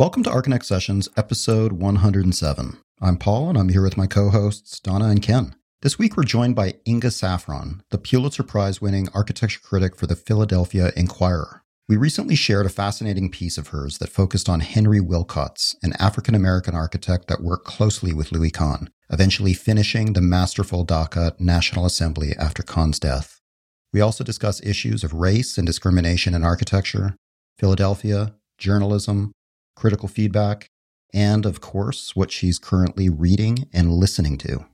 Welcome to Archinect Sessions, episode 107. I'm Paul, and I'm here with my co hosts, Donna and Ken. This week, we're joined by Inga Saffron, the Pulitzer Prize winning architecture critic for the Philadelphia Inquirer. We recently shared a fascinating piece of hers that focused on Henry Wilcots, an African American architect that worked closely with Louis Kahn, eventually finishing the masterful Dhaka National Assembly after Kahn's death. We also discuss issues of race and discrimination in architecture, Philadelphia, journalism, critical feedback, and of course, what she's currently reading and listening to.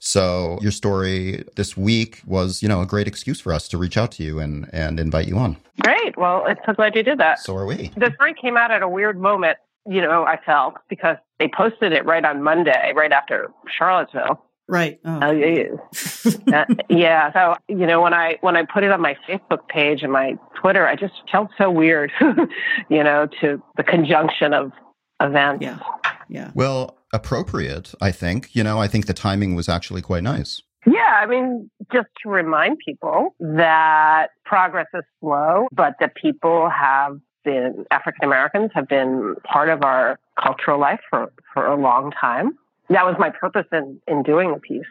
So your story this week was, you know, a great excuse for us to reach out to you and, and invite you on. Great. Well, I'm so glad you did that. So are we. The story came out at a weird moment, you know, I felt because they posted it right on Monday, right after Charlottesville. Right. Oh. Uh, uh, yeah. So you know, when I when I put it on my Facebook page and my Twitter, I just felt so weird. you know, to the conjunction of events. Yeah. Yeah. Well, appropriate, I think. You know, I think the timing was actually quite nice. Yeah, I mean, just to remind people that progress is slow, but that people have been African Americans have been part of our cultural life for, for a long time that was my purpose in, in doing the piece,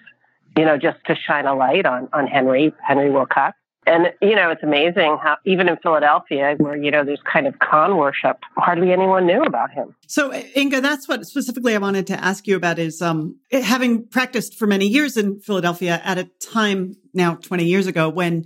you know, just to shine a light on, on Henry, Henry Wilcots. And, you know, it's amazing how even in Philadelphia, where, you know, there's kind of Kahn worship, hardly anyone knew about him. So, Inga, that's what specifically I wanted to ask you about is um, having practiced for many years in Philadelphia at a time now 20 years ago when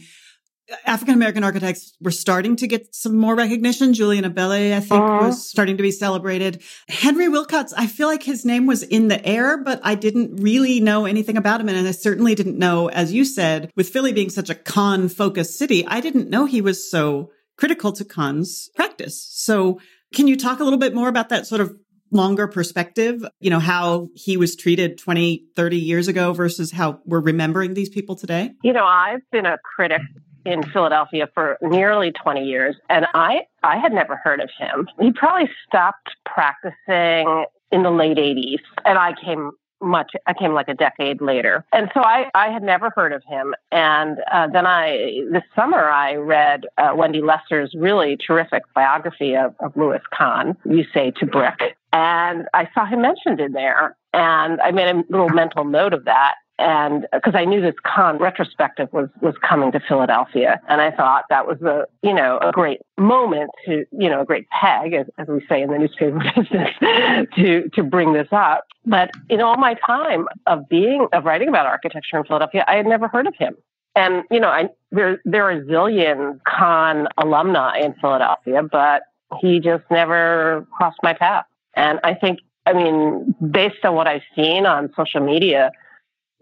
African American architects were starting to get some more recognition. Julian Abele, I think, uh-huh. was starting to be celebrated. Henry Wilcots, I feel like his name was in the air, but I didn't really know anything about him. And I certainly didn't know, as you said, with Philly being such a Kahn focused city, I didn't know he was so critical to Kahn's practice. So can you talk a little bit more about that sort of longer perspective, you know, how he was treated 20, 30 years ago versus how we're remembering these people today? You know, I've been a critic in Philadelphia for nearly 20 years, and I, I had never heard of him. He probably stopped practicing in the late 80s, and I came much i came like a decade later and so i i had never heard of him and uh, then i this summer i read uh, wendy lesser's really terrific biography of, of louis kahn you say to brick and i saw him mentioned in there and i made a little mental note of that and because I knew this Kahn retrospective was was coming to Philadelphia, and I thought that was a you know a great moment to you know a great peg, as, as we say in the newspaper business, to to bring this up. But in all my time of being of writing about architecture in Philadelphia, I had never heard of him. And you know, I there there are a zillion Kahn alumni in Philadelphia, but he just never crossed my path. And I think, I mean, based on what I've seen on social media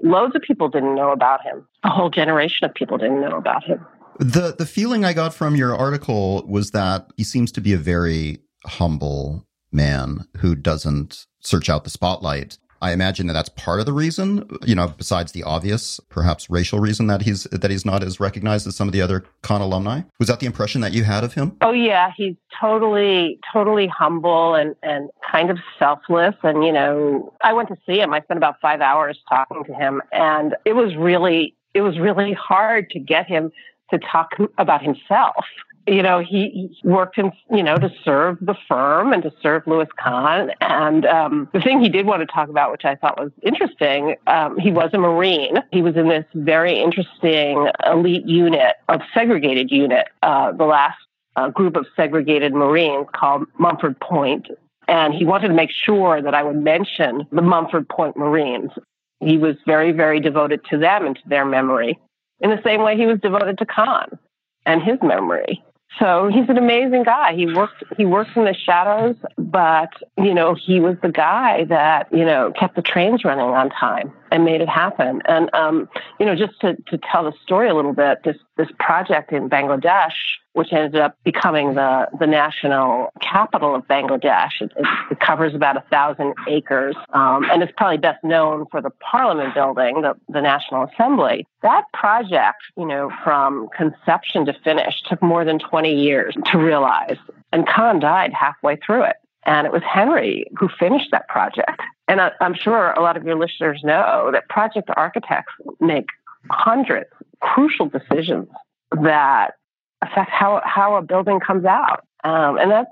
loads of people didn't know about him. A whole generation of people didn't know about him. The the feeling I got from your article was that he seems to be a very humble man who doesn't search out the spotlight. I imagine that that's part of the reason, you know, besides the obvious, perhaps racial reason that he's that he's not as recognized as some of the other Kahn alumni. Was that the impression that you had of him? Oh yeah, he's totally, totally humble and and kind of selfless. And you know, I went to see him. I spent about five hours talking to him, and it was really, it was really hard to get him to talk about himself you know, he, worked in, you know, to serve the firm and to serve Louis Kahn. And um, the thing he did want to talk about, which I thought was interesting, um, he was a Marine. He was in this very interesting elite unit of segregated unit, uh, the last uh, group of segregated Marines called Montford Point. And he wanted to make sure that I would mention the Montford Point Marines. He was very, very devoted to them and to their memory in the same way he was devoted to Kahn and his memory. So he's an amazing guy. He worked he works in the shadows, but you know, he was the guy that, you know, kept the trains running on time and made it happen. And um, you know, just to, to tell the story a little bit, this this project in Bangladesh which ended up becoming the, the national capital of Bangladesh. It, it, covers about a thousand acres, um, and it's probably best known for the Parliament building, the, the National Assembly. That project, you know, from conception to finish, took more than 20 years to realize, and Kahn died halfway through it. And it was Henry who finished that project. And I, I'm sure a lot of your listeners know that project architects make hundreds crucial decisions that affect how how a building comes out. Um, and that's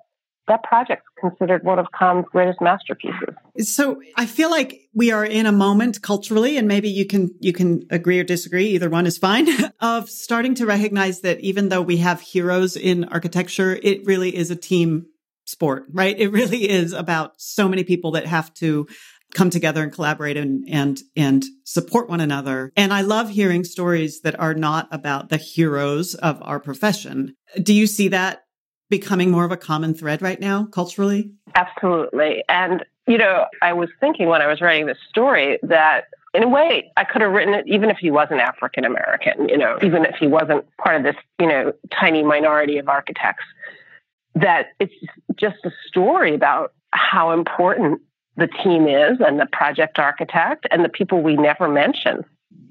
that project's considered one of Kahn's greatest masterpieces. So I feel like we are in a moment culturally, and maybe you can you can agree or disagree. Either one is fine. of starting to recognize that even though we have heroes in architecture, it really is a team sport, right? It really is about so many people that have to come together and collaborate and and and support one another. And I love hearing stories that are not about the heroes of our profession. Do you see that becoming more of a common thread right now culturally? Absolutely. And, you know, I was thinking when I was writing this story that in a way, I could have written it even if he wasn't African American, you know, even if he wasn't part of this, you know, tiny minority of architects, that it's just a story about how important the team is and the project architect and the people we never mention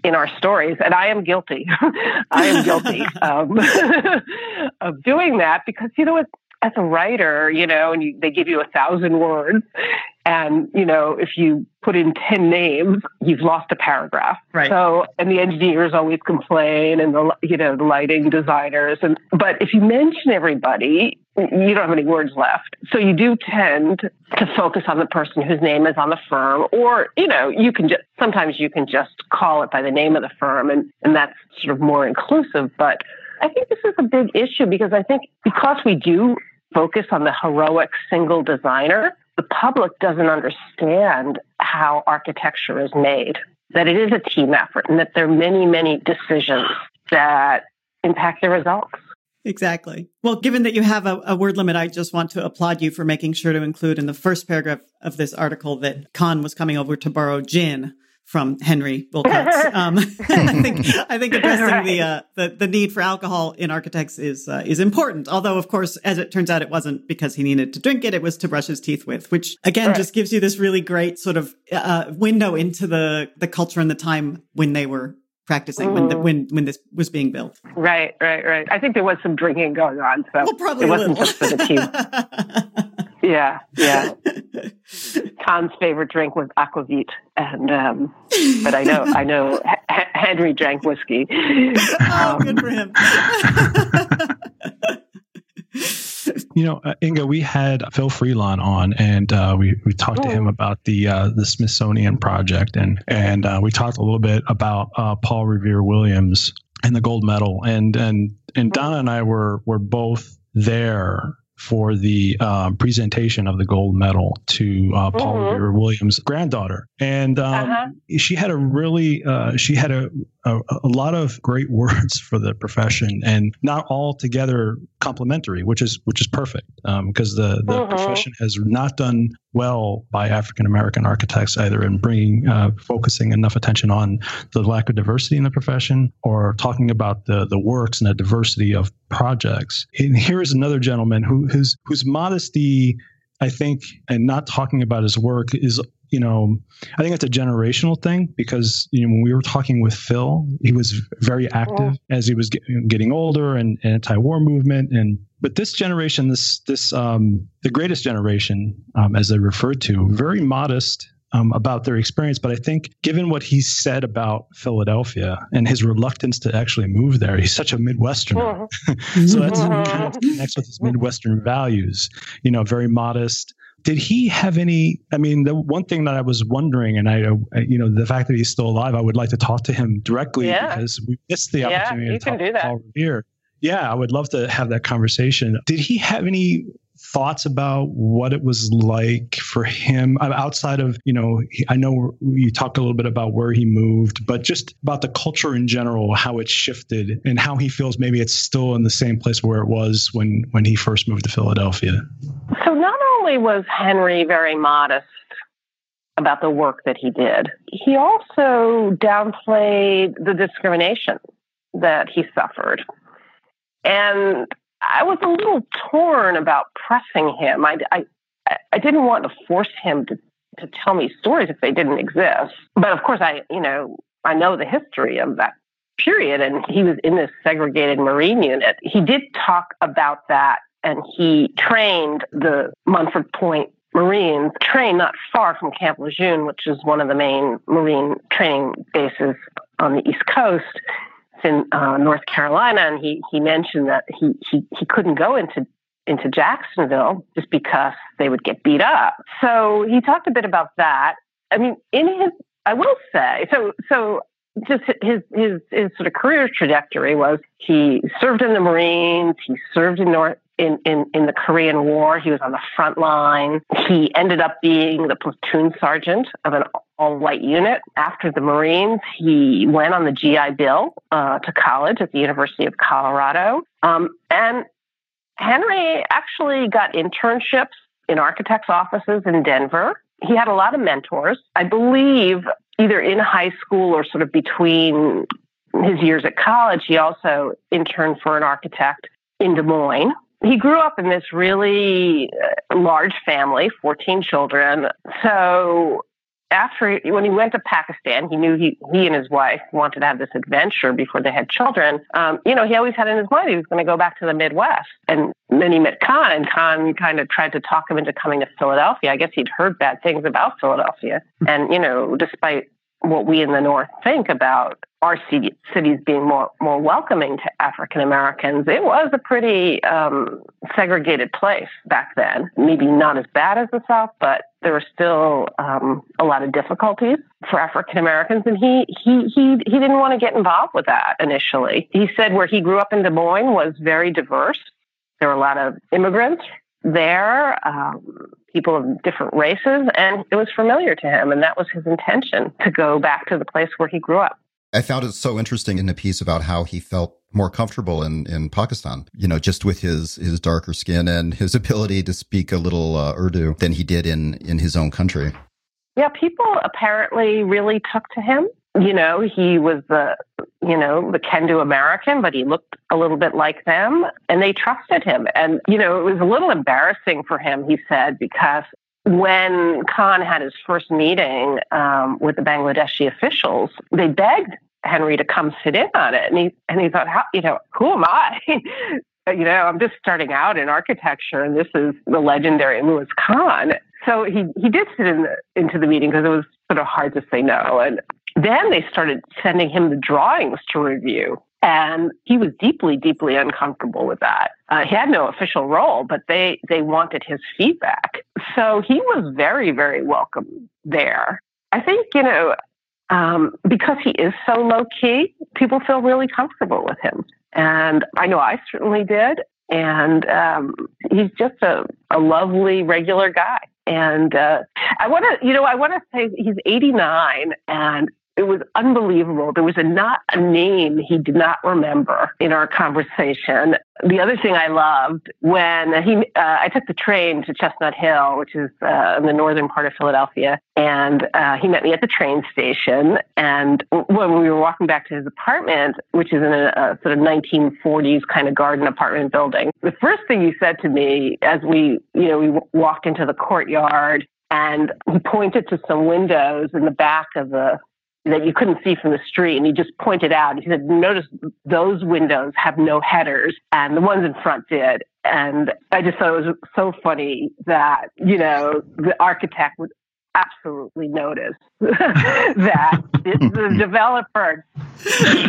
in our stories, and I am guilty. I am guilty um, of doing that because you know, as a writer, you know, and you, they give you a thousand words, and you know, if you put in 10 names, you've lost a paragraph. Right. So, and the engineers always complain and the, you know, the lighting designers. And, but if you mention everybody, you don't have any words left. So you do tend to focus on the person whose name is on the firm, or, you know, you can just, sometimes you can just call it by the name of the firm and, and that's sort of more inclusive. But I think this is a big issue because I think because we do focus on the heroic single designer, the public doesn't understand how architecture is made, that it is a team effort, and that there are many, many decisions that impact the results. Exactly. Well, given that you have a, a, word limit, I just want to applaud you for making sure to include in the first paragraph of this article that Kahn was coming over to borrow gin from Henry Wilcots. Um, I think I think addressing right. the, uh, the the need for alcohol in architects is uh, is important. Although, of course, as it turns out, it wasn't because he needed to drink it; it was to brush his teeth with. Which again right. just gives you this really great sort of uh, window into the the culture and the time when they were practicing mm. when the, mm. when when this was being built. Right, right, right. I think there was some drinking going on, so well, probably it wasn't just for the team. Yeah, yeah. Kahn's favorite drink was aquavit, and um, but I know I know H- Henry drank whiskey. oh, good for him. you know, uh, Inga, we had Phil Freelon on, and uh, we we talked to him oh. about the uh, the Smithsonian project, and and uh, we talked a little bit about uh, Paul Revere Williams and the gold medal, and and and Donna and I were were both there for the um, presentation of the gold medal to uh, Paul mm-hmm. Revere Williams' granddaughter, and um, uh-huh. she had a really uh, she had a, a, a lot of great words for the profession, and not all together complimentary, which is which is perfect because um, the the mm-hmm. profession has not done well by African American architects either in bringing uh, focusing enough attention on the lack of diversity in the profession or talking about the the works and the diversity of projects. And here is another gentleman who whose whose modesty I think, and not talking about his work is you know, I think it's a generational thing because you know when we were talking with Phil, he was very active yeah. as he was get, getting older and, and, anti-war movement, and but this generation, this this um, the greatest generation, um, as they referred to, very modest. Um, about their experience, but I think given what he said about Philadelphia and his reluctance to actually move there, he's such a Midwesterner. Mm-hmm. so that's mm-hmm. kind of connects with his Midwestern values. You know, very modest, did he have any? I mean, the one thing that I was wondering, and I, you know, the fact that he's still alive, I would like to talk to him directly yeah. because we missed the yeah, opportunity to talk to Paul Revere. Yeah, I would love to have that conversation. Did he have any thoughts about what it was like for him uh, outside of you know i know you talked a little bit about where he moved but just about the culture in general how it shifted and how he feels maybe it's still in the same place where it was when when he first moved to philadelphia. So not only was henry very modest about the work that he did he also downplayed the discrimination that he suffered. And I was a little torn about pressing him. I, I, I didn't want to force him to, to tell me stories if they didn't exist. But of course, I, you know, I know the history of that period, and he was in this segregated Marine unit. He did talk about that, and he trained the Montford Point Marines, trained not far from Camp Lejeune, which is one of the main Marine training bases on the East Coast in uh, North Carolina, and he he mentioned that he he he couldn't go into into Jacksonville just because they would get beat up. So he talked a bit about that. I mean, in his, I will say, so, so just his, his, his sort of career trajectory was he served in the Marines, he served in North, in, in, in the Korean War. He was on the front line. He ended up being the platoon sergeant of an all white unit. After the Marines, he went on the GI Bill uh, to college at the University of Colorado. Um, and Henry actually got internships in architects' offices in Denver. He had a lot of mentors. I believe either in high school or sort of between his years at college, he also interned for an architect in Des Moines he grew up in this really uh, large family, 14 children. So after when he went to Pakistan, he knew he he and his wife wanted to have this adventure before they had children. Um, you know, he always had in his mind he was going to go back to the Midwest. And then he met Kahn, and Kahn kind of tried to talk him into coming to Philadelphia. I guess he'd heard bad things about Philadelphia, and you know, despite what we in the North think about our cities being more more welcoming to African Americans. It was a pretty um, segregated place back then. Maybe not as bad as the South, but there were still um, a lot of difficulties for African Americans, and he he he he didn't want to get involved with that initially. He said where he grew up in Des Moines was very diverse. There were a lot of immigrants there. Um, people of different races, and it was familiar to him. And that was his intention to go back to the place where he grew up. I found it so interesting in the piece about how he felt more comfortable in, in Pakistan, you know, just with his, his darker skin and his ability to speak a little uh, Urdu than he did in, in his own country. Yeah, people apparently really took to him you know, he was the, you know, the can do American, but he looked a little bit like them and they trusted him. And, you know, it was a little embarrassing for him, he said, because when Kahn had his first meeting um, with the Bangladeshi officials, they begged Henry to come sit in on it. And he, and he thought, how, you know, who am I? you know, I'm just starting out in architecture and this is the legendary Louis Kahn. So he, he did sit in the, into the meeting because it was sort of hard to say no. And then they started sending him the drawings to review. And he was deeply, deeply uncomfortable with that. Uh, he had no official role, but they, they wanted his feedback. So he was very, very welcome there. I think, you know, um, because he is so low key, people feel really comfortable with him. And I know I certainly did. And um, he's just a, a lovely, regular guy. And uh, I want to, you know, I want to say he's 89, and it was unbelievable. There was a not a name he did not remember in our conversation. The other thing I loved when he, uh, I took the train to Chestnut Hill, which is uh, in the northern part of Philadelphia, and uh, he met me at the train station. And when we were walking back to his apartment, which is in a, a sort of 1940s kind of garden apartment building, the first thing he said to me as we, you know, we walked into the courtyard and he pointed to some windows in the back of the that you couldn't see from the street. And he just pointed out, he said, notice those windows have no headers and the ones in front did. And I just thought it was so funny that, you know, the architect would absolutely notice that the developer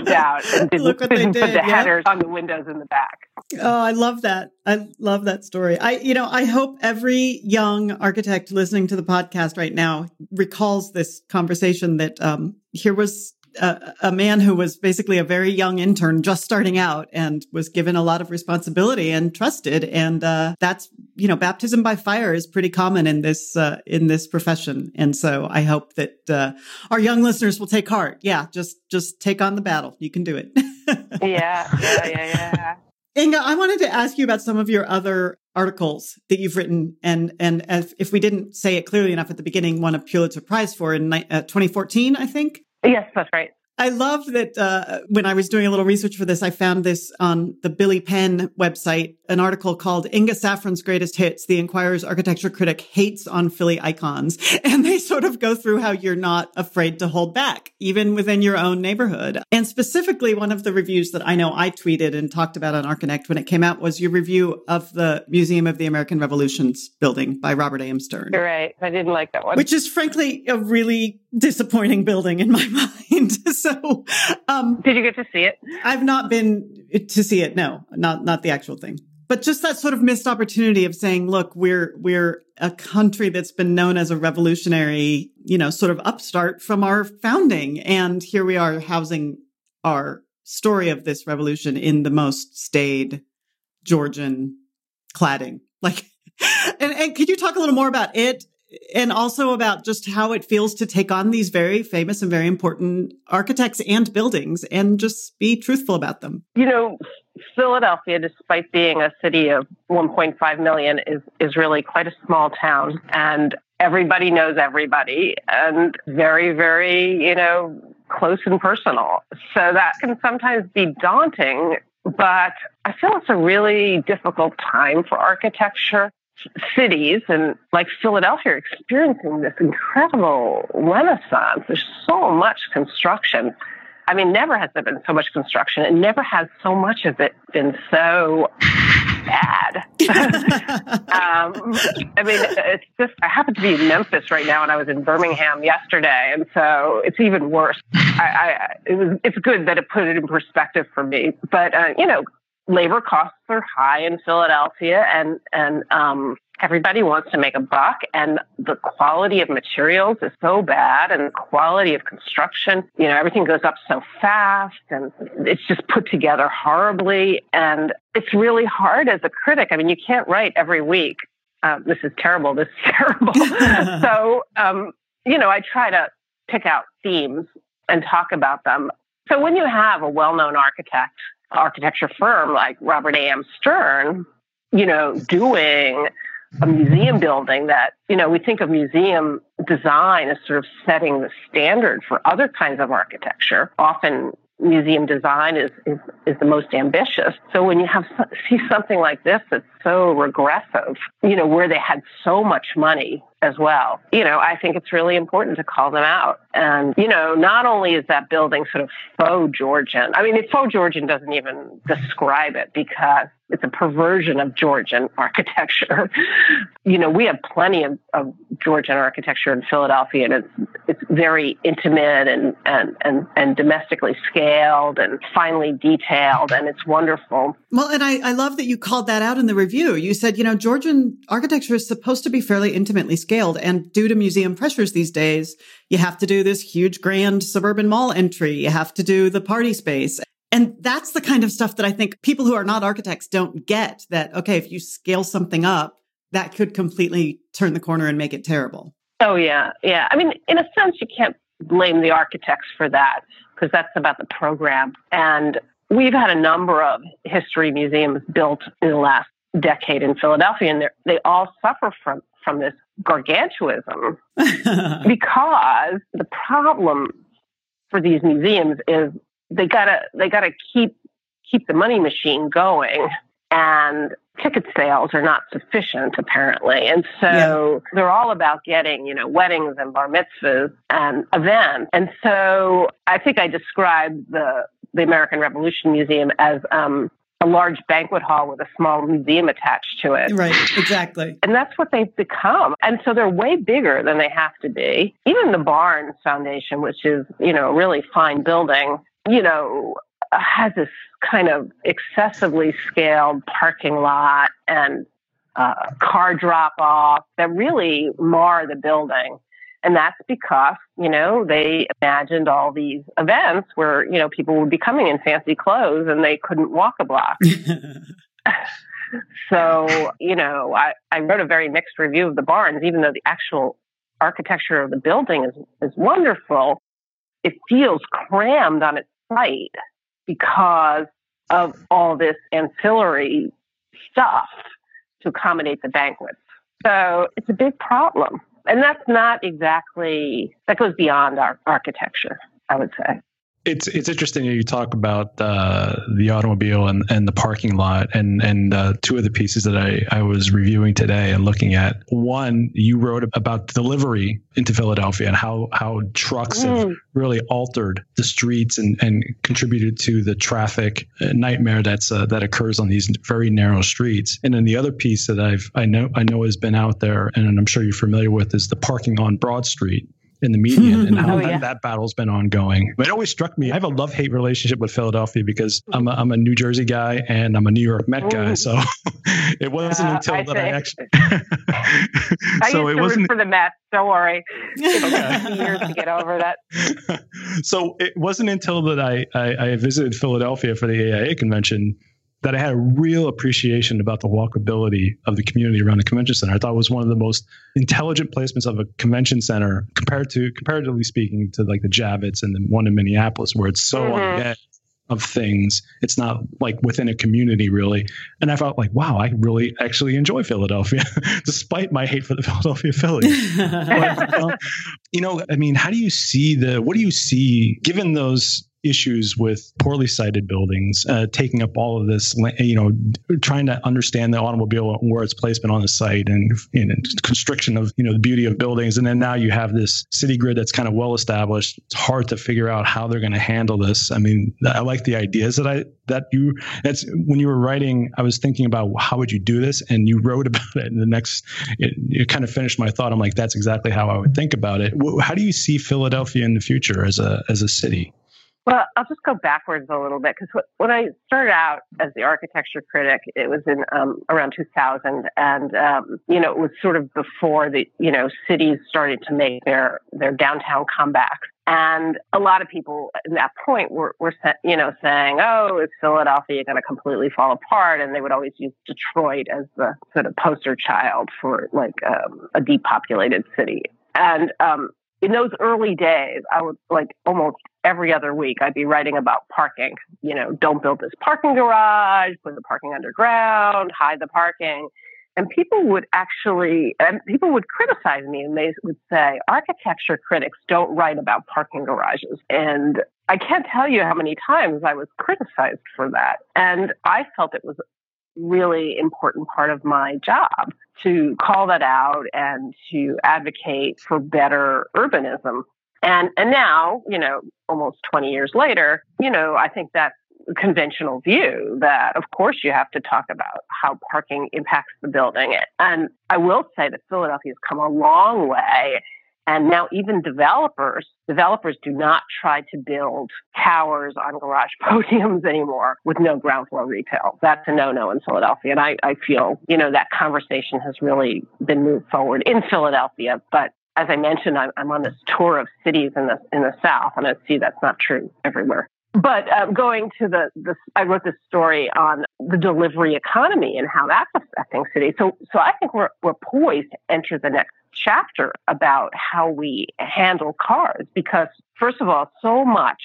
out and didn't, didn't put the yep. headers on the windows in the back. Oh, I love that. I love that story. I, you know, I hope every young architect listening to the podcast right now recalls this conversation that um, here was a, a, man who was basically a very young intern just starting out and was given a lot of responsibility and trusted. And uh, that's you know, baptism by fire is pretty common in this uh, in this profession. And so I hope that uh, our young listeners will take heart. Yeah, just just take on the battle. You can do it. yeah, yeah, yeah, yeah. Inga, I wanted to ask you about some of your other articles that you've written, and and if, if we didn't say it clearly enough at the beginning, won a Pulitzer Prize for in uh, 2014, I think. Yes, that's right. I love that uh, when I was doing a little research for this, I found this on the Billy Penn website, an article called Inga Saffron's Greatest Hits, The Inquirer's Architecture Critic Hates on Philly Icons. And they sort of go through how you're not afraid to hold back, even within your own neighborhood. And specifically, one of the reviews that I know I tweeted and talked about on Archinect when it came out was your review of the Museum of the American Revolutions building by Robert A.M. Stern. You're right. I didn't like that one. Which is frankly a really disappointing building in my mind. so, um, did you get to see it? I've not been to see it. No, not, not the actual thing. but just that sort of missed opportunity of saying, look, we're, we're a country that's been known as a revolutionary, you know, sort of upstart from our founding. And here we are housing our story of this revolution in the most staid Georgian cladding. Like, and, and could you talk a little more about it and also about just how it feels to take on these very famous and very important architects and buildings and just be truthful about them. You know, Philadelphia, despite being a city of 1.5 million, is, is really quite a small town. And everybody knows everybody and very, very, you know, close and personal. So that can sometimes be daunting, but I feel it's a really difficult time for architecture cities and like Philadelphia are experiencing this incredible renaissance. There's so much construction. I mean, never has there been so much construction, and never has so much of it been so bad. um, I mean, it's just, I happen to be in Memphis right now, and I was in Birmingham yesterday, and so it's even worse. I, I it was, it's good that it put it in perspective for me. But, uh, you know, labor costs are high in Philadelphia, and and um, everybody wants to make a buck, and the quality of materials is so bad, and the quality of construction, you know, everything goes up so fast, and it's just put together horribly, and it's really hard as a critic. I mean, you can't write every week. Uh, this is terrible. This is terrible. so, um, you know, I try to pick out themes and talk about them. So when you have a well-known architect architecture firm like Robert A.M. Stern, you know, doing a museum building that, you know, we think of museum design as sort of setting the standard for other kinds of architecture. Often museum design is, is, is the most ambitious. So when you have see something like this that's so regressive, you know, where they had so much money as well, you know, I think it's really important to call them out. And, you know, not only is that building sort of faux Georgian, I mean, faux Georgian doesn't even describe it because it's a perversion of Georgian architecture. you know, we have plenty of, of Georgian architecture in Philadelphia, and it's it's very intimate and and and, and domestically scaled and finely detailed, and it's wonderful. Well, and I, I love that you called that out in the review. You said, you know, Georgian architecture is supposed to be fairly intimately scaled, and due to museum pressures these days, you have to do this huge grand suburban mall entry. You have to do the party space. And that's the kind of stuff that I think people who are not architects don't get that, okay, if you scale something up, that could completely turn the corner and make it terrible. Oh, yeah. Yeah. I mean, in a sense, you can't blame the architects for that because that's about the program. And we've had a number of history museums built in the last decade in Philadelphia, and they all suffer from, from this gargantuism because the problem for these museums is they gotta they gotta keep keep the money machine going and ticket sales are not sufficient apparently and so yeah. they're all about getting you know weddings and bar mitzvahs and events and so i think i described the the american revolution museum as um, a large banquet hall with a small museum attached to it. Right, exactly. And that's what they've become. And so they're way bigger than they have to be. Even the Barnes Foundation, which is, you know, a really fine building, you know, has this kind of excessively scaled parking lot and uh, car drop off that really mar the building. And that's because, you know, they imagined all these events where, you know, people would be coming in fancy clothes and they couldn't walk a block. so, you know, I, I wrote a very mixed review of the Barnes, even though the actual architecture of the building is, is wonderful. It feels crammed on its site because of all this ancillary stuff to accommodate the banquets. So it's a big problem. And that's not exactly, that goes beyond our architecture, I would say it's it's interesting that you talk about uh, the automobile and, and the parking lot and and uh, two of the pieces that I, I was reviewing today and looking at. One, you wrote about delivery into Philadelphia and how how trucks mm. have really altered the streets and, and contributed to the traffic nightmare that's uh, that occurs on these very narrow streets. And then the other piece that I've I know I know has been out there and I'm sure you're familiar with is the parking on Broad Street in the median and how Oh, that, yeah. that battle's been ongoing. But it always struck me. I have a love hate relationship with Philadelphia because I'm a, I'm a New Jersey guy and I'm a New York Met guy. So it wasn't Yeah, until I that I think- actually. I so used it to wasn't root for the Mets. Don't worry. It Okay. years to get over that. so it wasn't until that I, I, I visited Philadelphia for the AIA convention that I had a real appreciation about the walkability of the community around the convention center. I thought it was one of the most intelligent placements of a convention center compared to comparatively speaking to like the Javits and the one in Minneapolis where it's so on Mhm. the edge of things. It's not like within a community really. And I felt like, wow, I really actually enjoy Philadelphia despite my hate for the Philadelphia Phillies but, um, you know, I mean, how do you see the? What do you see given those issues with poorly sited buildings uh, taking up all of this? You know, trying to understand the automobile and where its placement on the site and, and constriction of you know the beauty of buildings, and then now you have this city grid that's kind of well established. It's hard to figure out how they're going to handle this. I mean, I like the ideas that I that you. That's when you were writing. I was thinking about how would you do this, and you wrote about it in the next it, it kind of finished my thought. I'm like, that's exactly how I would think about it. How do you see Philadelphia in the future as a as a city? Well, I'll just go backwards a little bit because when I started out as the architecture critic, it was in um, around 2000, and um, you know it was sort of before the you know cities started to make their their downtown comebacks. And a lot of people at that point were, were you know, saying, oh, is Philadelphia going to completely fall apart? And they would always use Detroit as the sort of poster child for like um, a depopulated city. And um, in those early days, I would like almost every other week, I'd be writing about parking. You know, don't build this parking garage, put the parking underground, hide the parking. And people would actually, and people would criticize me and they would say, architecture critics don't write about parking garages. And I can't tell you how many times I was criticized for that. And I felt it was really important part of my job to call that out and to advocate for better urbanism. And, and now, you know, almost 20 years later, you know, I think that's a conventional view that of course you have to talk about how parking impacts the building. And I will say that Philadelphia has come a long way. And now even developers, developers do not try to build towers on garage podiums anymore with no ground floor retail. That's a no-no in Philadelphia. And I, I feel, you know, that conversation has really been moved forward in Philadelphia. But as I mentioned, I'm, I'm on this tour of cities in the in the South, and I see that's not true everywhere. But um, going to the, the, I wrote this story on the delivery economy and how that's affecting cities. So, so I think we're we're poised to enter the next chapter about how we handle cars because first of all, so much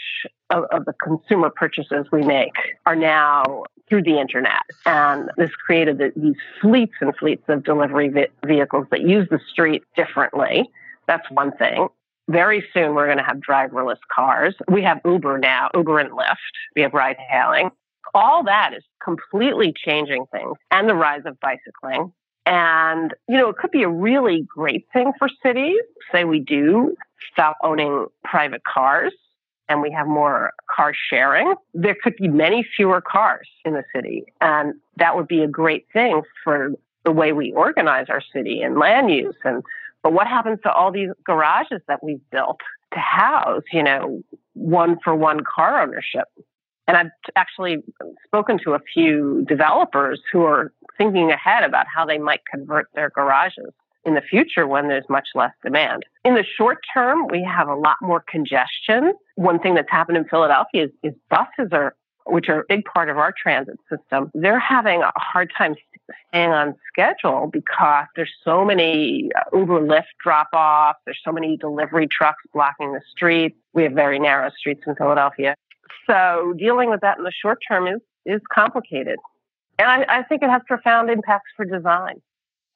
of, of the consumer purchases we make are now through the internet. And this created the, these fleets and fleets of delivery vehicles that use the street differently. That's one thing. Very soon, we're going to have driverless cars. We have Uber now, Uber and Lyft. We have ride hailing. All that is completely changing things and the rise of bicycling. And, you know, it could be a really great thing for cities. Say we do stop owning private cars and we have more car sharing. There could be many fewer cars in the city. And that would be a great thing for the way we organize our city and land use. And, but what happens to all these garages that we've built to house, you know, one for one car ownership? And I've actually spoken to a few developers who are thinking ahead about how they might convert their garages in the future when there's much less demand. In the short term, we have a lot more congestion. One thing that's happened in Philadelphia is, is buses are, which are a big part of our transit system, they're having a hard time staying on schedule because there's so many uh, Uber Lyft drop offs. There's so many delivery trucks blocking the streets. We have very narrow streets in Philadelphia. So dealing with that in the short term is, is complicated. And I, I think it has profound impacts for design.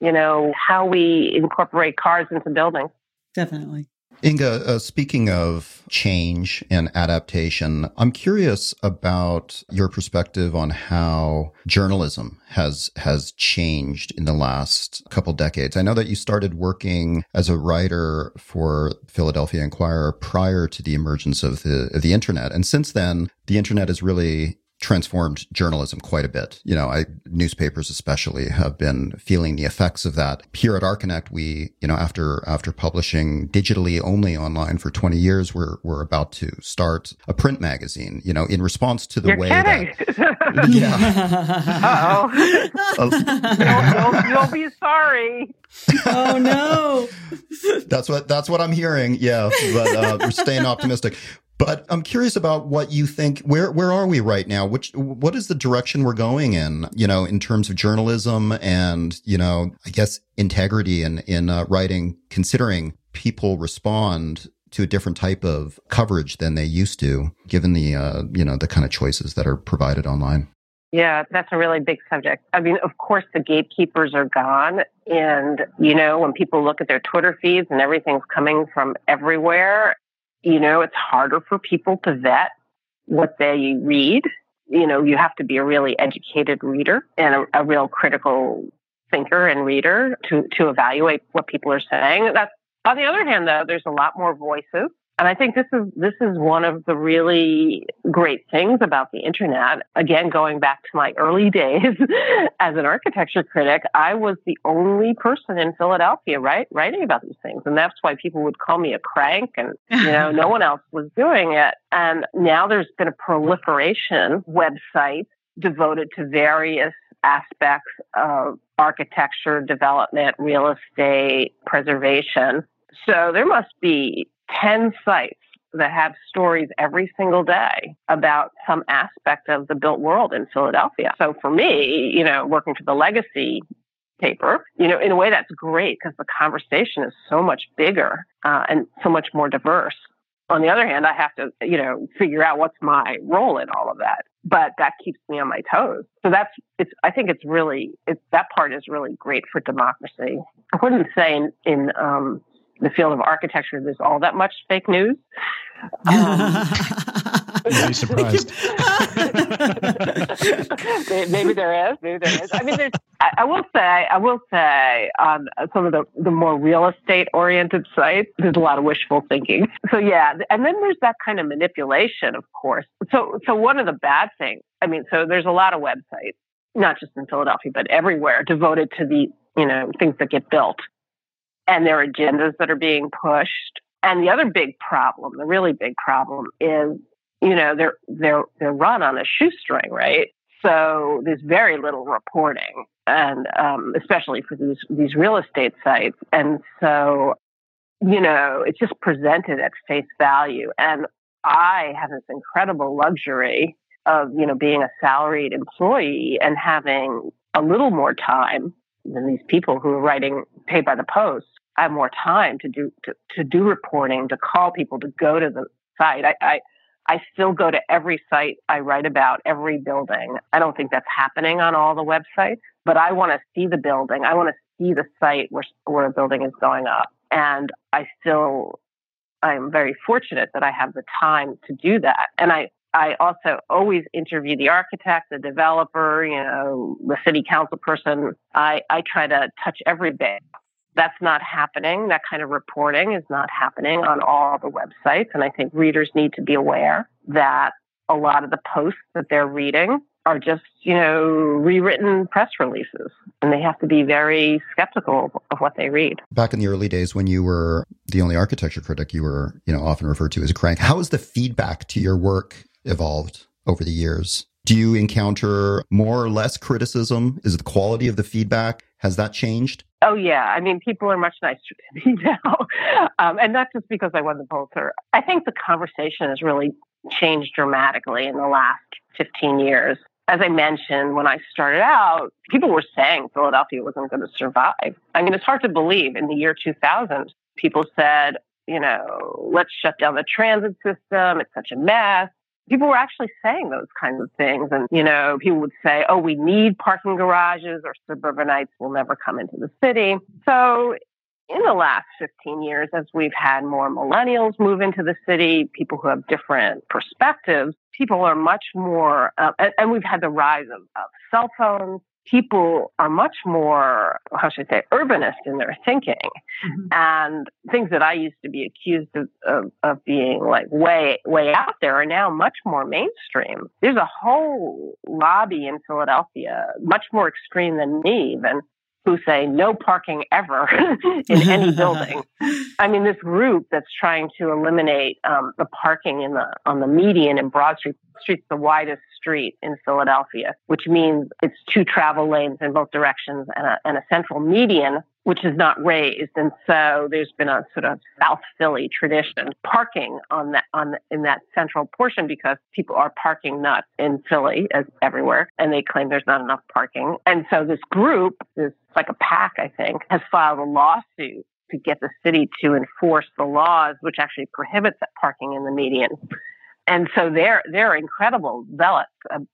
You know, how we incorporate cars into buildings. Definitely. Inga, uh, speaking of change and adaptation, I'm curious about your perspective on how journalism has has changed in the last couple decades. I know that you started working as a writer for Philadelphia Inquirer prior to the emergence of the of the internet, and since then, the internet has really transformed journalism quite a bit. You know, I, newspapers especially have been feeling the effects of that. Here at Archinect, we, you know, after, after publishing digitally only online for 20 years, we're, we're about to start a print magazine, you know, in response to the You're way kidding. that, yeah. Uh-oh. you'll, you'll, you'll be sorry. oh no. that's what, that's what I'm hearing. Yeah. But, uh, we're staying optimistic. But I'm curious about what you think. Where where are we right now? Which what is the direction we're going in? You know, in terms of journalism and you know, I guess integrity in in uh, writing. Considering people respond to a different type of coverage than they used to, given the uh, you know the kind of choices that are provided online. Yeah, that's a really big subject. I mean, of course, the gatekeepers are gone. And, you know, when people look at their Twitter feeds and everything's coming from everywhere, you know, it's harder for people to vet what they read. You know, you have to be a really educated reader and a, a real critical thinker and reader to, to evaluate what people are saying. That's on the other hand, though, there's a lot more voices and I think this is this is one of the really great things about the internet. Again, going back to my early days as an architecture critic, I was the only person in Philadelphia, right, writing about these things, and that's why people would call me a crank, and you know, no one else was doing it. And now there's been a proliferation websites devoted to various aspects of architecture, development, real estate, preservation. So there must be 10 sites that have stories every single day about some aspect of the built world in Philadelphia. So for me, you know, working for the legacy paper, you know, in a way that's great because the conversation is so much bigger uh, and so much more diverse. On the other hand, I have to, you know, figure out what's my role in all of that. But that keeps me on my toes. So that's, it's, I think it's really, it's, that part is really great for democracy. I wouldn't say in, in um, the field of architecture, there's all that much fake news. Um, be surprised. maybe there is. Maybe there is. I mean, there's. I, I will say. I will say on some of the the more real estate oriented sites, there's a lot of wishful thinking. So yeah, and then there's that kind of manipulation, of course. So so one of the bad things. I mean, so there's a lot of websites, not just in Philadelphia, but everywhere, devoted to the you know things that get built and their agendas that are being pushed. And the other big problem, the really big problem is, you know, they're they're they're run on a shoestring, right? So there's very little reporting, and um, especially for these these real estate sites. And so, you know, it's just presented at face value. And I have this incredible luxury of, you know, being a salaried employee and having a little more time than these people who are writing paid by the post. I have more time to do to, to do reporting, to call people, to go to the site. I, I I still go to every site I write about, every building. I don't think that's happening on all the websites, but I want to see the building. I want to see the site where where a building is going up, and I still I'm very fortunate that I have the time to do that. And I I also always interview the architect, the developer, you know, the city council person. I, I try to touch every bit. That's not happening. That kind of reporting is not happening on all the websites. And I think readers need to be aware that a lot of the posts that they're reading are just, you know, rewritten press releases. And they have to be very skeptical of what they read. Back in the early days when you were the only architecture critic, you were, you know, often referred to as a crank. How has the feedback to your work evolved over the years? Do you encounter more or less criticism? Is the quality of the feedback? Has that changed? Oh yeah, I mean, people are much nicer to me now, um, and not just because I won the Pulitzer. I think the conversation has really changed dramatically in the last 15 years. As I mentioned, when I started out, people were saying Philadelphia wasn't going to survive. I mean, it's hard to believe. In the year 2000, people said, you know, let's shut down the transit system. It's such a mess people were actually saying those kinds of things. And, you know, people would say, oh, we need parking garages or suburbanites will never come into the city. So in the last 15 years, as we've had more millennials move into the city, people who have different perspectives, people are much more, uh, and, and, we've had the rise of, of cell phones. People are much more, how should I say, urbanist in their thinking. Mm-hmm. And things that I used to be accused of, of, of, being like way, way out there are now much more mainstream. There's a whole lobby in Philadelphia, much more extreme than me even, who say no parking ever in any building. I mean, this group that's trying to eliminate um, the parking in the on the median in Broad Street. Street's the widest street in Philadelphia, which means it's two travel lanes in both directions and a, and a central median which is not raised. And so there's been a sort of South Philly tradition parking on that on in that central portion because people are parking nuts in Philly as everywhere, and they claim there's not enough parking. And so this group, this like a pack, I think, has filed a lawsuit to get the city to enforce the laws which actually prohibits parking in the median. And so they're they're incredible zealots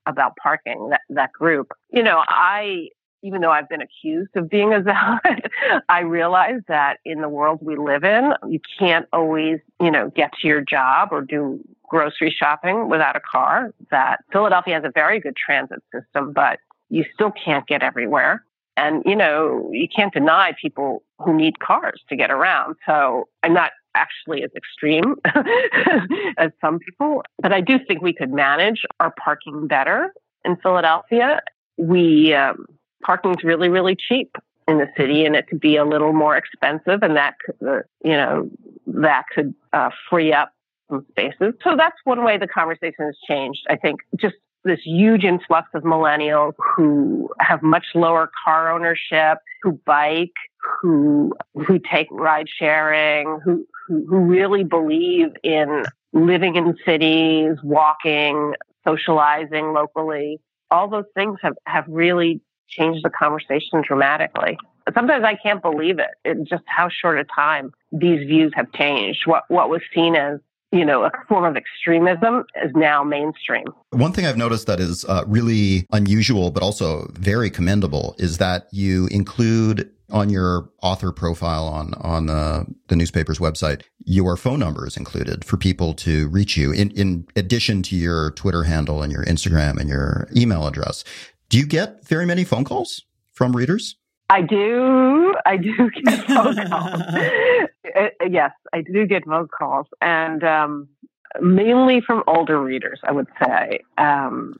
about parking. That that group. You know, I even though I've been accused of being a zealot, I realize that in the world we live in, you can't always, you know, get to your job or do grocery shopping without a car. That Philadelphia has a very good transit system, but you still can't get everywhere. And, you know, you can't deny people who need cars to get around. So I'm not actually as extreme as some people, but I do think we could manage our parking better in Philadelphia. We, um, parking's really, really cheap in the city and it could be a little more expensive and that could, uh, you know, that could uh, free up some spaces. So that's one way the conversation has changed. I think just this huge influx of millennials who have much lower car ownership, who bike, who who take ride sharing, who, who really believe in living in cities, walking, socializing locally. All those things have, have really changed the conversation dramatically. Sometimes I can't believe it. In just how short a time these views have changed. What what was seen as you know, a form of extremism is now mainstream. One thing I've noticed that is uh, really unusual, but also very commendable, is that you include on your author profile on on uh, the newspaper's website, your phone number is included for people to reach you. In in addition to your Twitter handle and your Instagram and your email address, do you get very many phone calls from readers? I do. I do get phone calls. Uh, yes, I do get phone calls, and um, mainly from older readers. I would say. Um,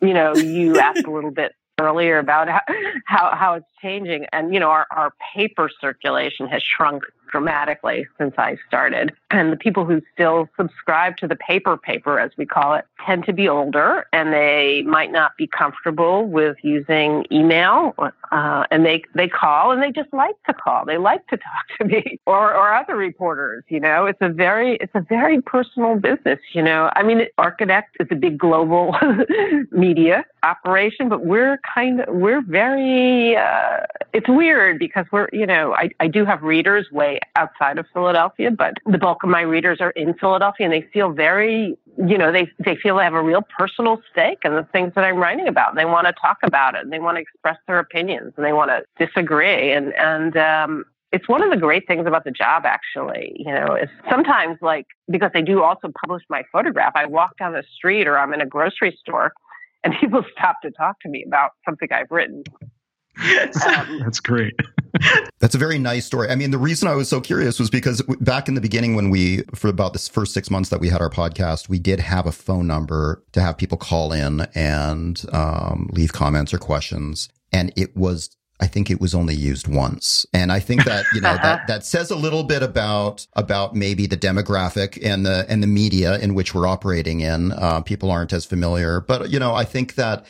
you know, you asked a little bit earlier about how, how, how it's changing, and you know, our our paper circulation has shrunk dramatically since I started. And the people who still subscribe to the paper paper, as we call it, tend to be older and they might not be comfortable with using email. Uh, and they, they call and they just like to call. They like to talk to me or, or other reporters. You know, it's a very, it's a very personal business. You know, I mean, Architect is a big global media operation, but we're kind of, we're very, uh, it's weird because we're, you know, I, I do have readers way outside of Philadelphia, but the bulk of my readers are in Philadelphia and they feel very, you know, they, they feel they have a real personal stake in the things that I'm writing about. They want to talk about it and they want to express their opinions and they want to disagree. And, and, um, it's one of the great things about the job actually you know is sometimes like because they do also publish my photograph i walk down the street or i'm in a grocery store and people stop to talk to me about something i've written um, That's great. That's a very nice story. I mean, the reason I was so curious was because back in the beginning, when we, for about this first six months that we had our podcast, we did have a phone number to have people call in and um, leave comments or questions. And it was I think it was only used once. And I think that, you know, that, that says a little bit about, about maybe the demographic and the, and the media in which we're operating in. Uh, people aren't as familiar, but, you know, I think that,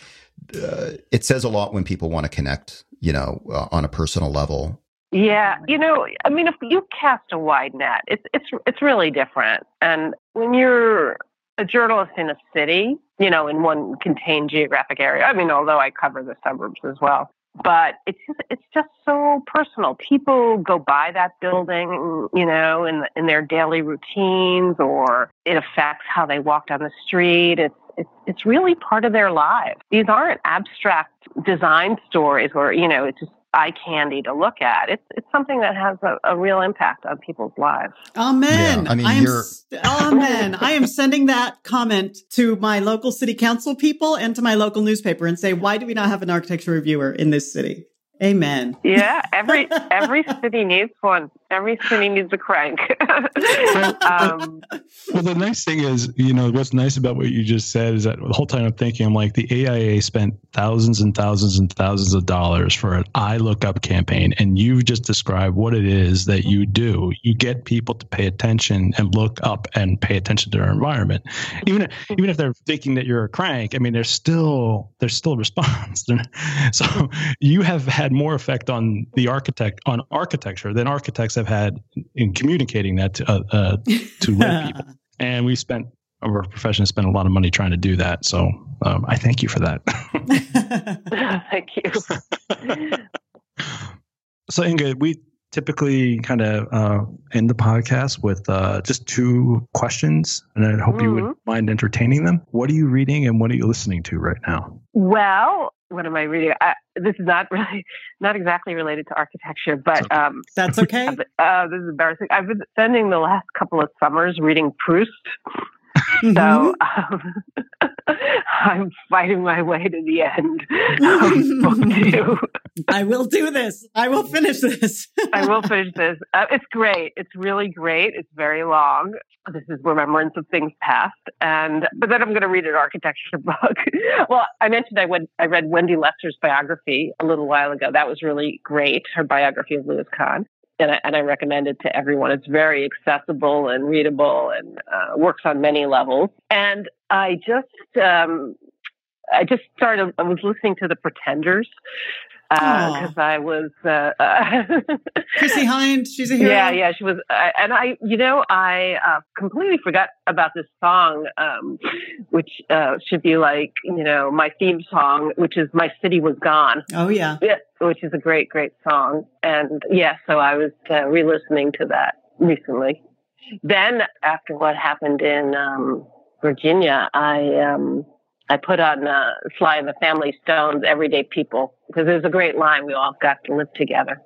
uh, it says a lot when people want to connect, you know, uh, on a personal level. Yeah, you know, I mean, if you cast a wide net, it's it's it's really different. And when you're a journalist in a city, you know, in one contained geographic area. I mean, although I cover the suburbs as well, but it's just it's just so personal. People go by that building, you know, in in their daily routines, or it affects how they walk down the street. It's it's, it's really part of their lives. These aren't abstract design stories where, you know, it's just eye candy to look at. It's it's something that has a, a real impact on people's lives. Amen. Yeah, I mean, am, you're- amen. I am sending that comment to my local city council people and to my local newspaper and say, why do we not have an architecture reviewer in this city? Amen. Yeah, every every city needs one. Every city needs a crank. um, Well, the nice thing is, you know, what's nice about what you just said is that the whole time I'm thinking, I'm like, the AIA spent thousands and thousands and thousands of dollars for an eye lookup campaign, and you've just described what it is that you do. You get people to pay attention and look up and pay attention to their environment, even if, even if they're thinking that you're a crank. I mean, there's still there's still a response. so you have had more effect on the architect on architecture than architects have had in communicating that to uh, uh, to lay people and we spent our profession spent a lot of money trying to do that. So um, I thank you for that. thank you. so Inga, we typically kind of uh, end the podcast with uh, just two questions, and I hope you would Mhm. mind entertaining them. What are you reading, and what are you listening to right now? Well, what am I reading? I, this is not really not exactly related to architecture, but um, That's okay. uh, this is embarrassing. I've been spending the last couple of summers reading Proust. So um, I'm fighting my way to the end of book two. I will do this. I will finish this. I will finish this. Uh, it's great. It's really great. It's very long. This is Remembrance of Things Past, and but then I'm going to read an architecture book. well, I mentioned I went. I read Wendy Lesser's biography a little while ago. That was really great. Her biography of Louis Kahn. And I, and I recommend it to everyone. It's very accessible and readable and uh, works on many levels. And I just, um, I just started. I was listening to The Pretenders Because I was. Uh, uh, Chrissie Hynde, she's a hero. yeah, yeah, she was, uh, and I, you know, I uh, completely forgot about this song, um, which uh, should be like, you know, my theme song, which is "My City Was Gone," Oh yeah. yeah, which is a great, great song. And yeah, so I was uh, re-listening to that recently. Then, after what happened in um, Virginia, I um, I put on uh, Sly and the Family Stones, "Everyday People," because there's a great line: "We all got to live together."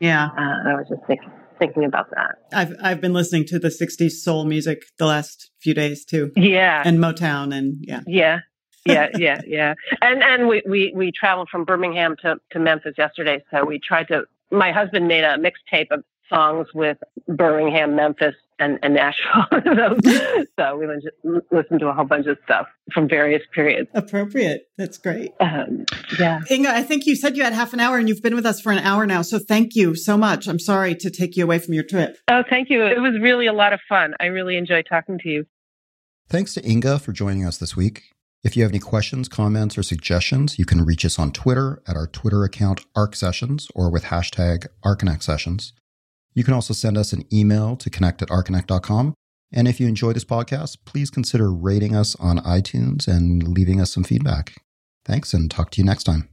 Yeah. Uh, I was just thinking, thinking about that. I've I've been listening to the 60s soul music the last few days too. Yeah, And Motown and yeah. yeah, yeah, yeah, yeah. And and we we we traveled from Birmingham to to Memphis yesterday, so we tried to. My husband made a mixtape of songs with Birmingham, Memphis, and, and Nashville. so we went to listened to a whole bunch of stuff from various periods. Appropriate. That's great. Um, yeah. Inga, I think you said you had half an hour and you've been with us for an hour now. So thank you so much. I'm sorry to take you away from your trip. Oh, thank you. It was really a lot of fun. I really enjoyed talking to you. Thanks to Inga for joining us this week. If you have any questions, comments, or suggestions, you can reach us on Twitter at our Twitter account ArcSessions or with hashtag ArcConnectSessions. You can also send us an email to connect at arconnect.com. And if you enjoy this podcast, please consider rating us on iTunes and leaving us some feedback. Thanks and talk to you next time.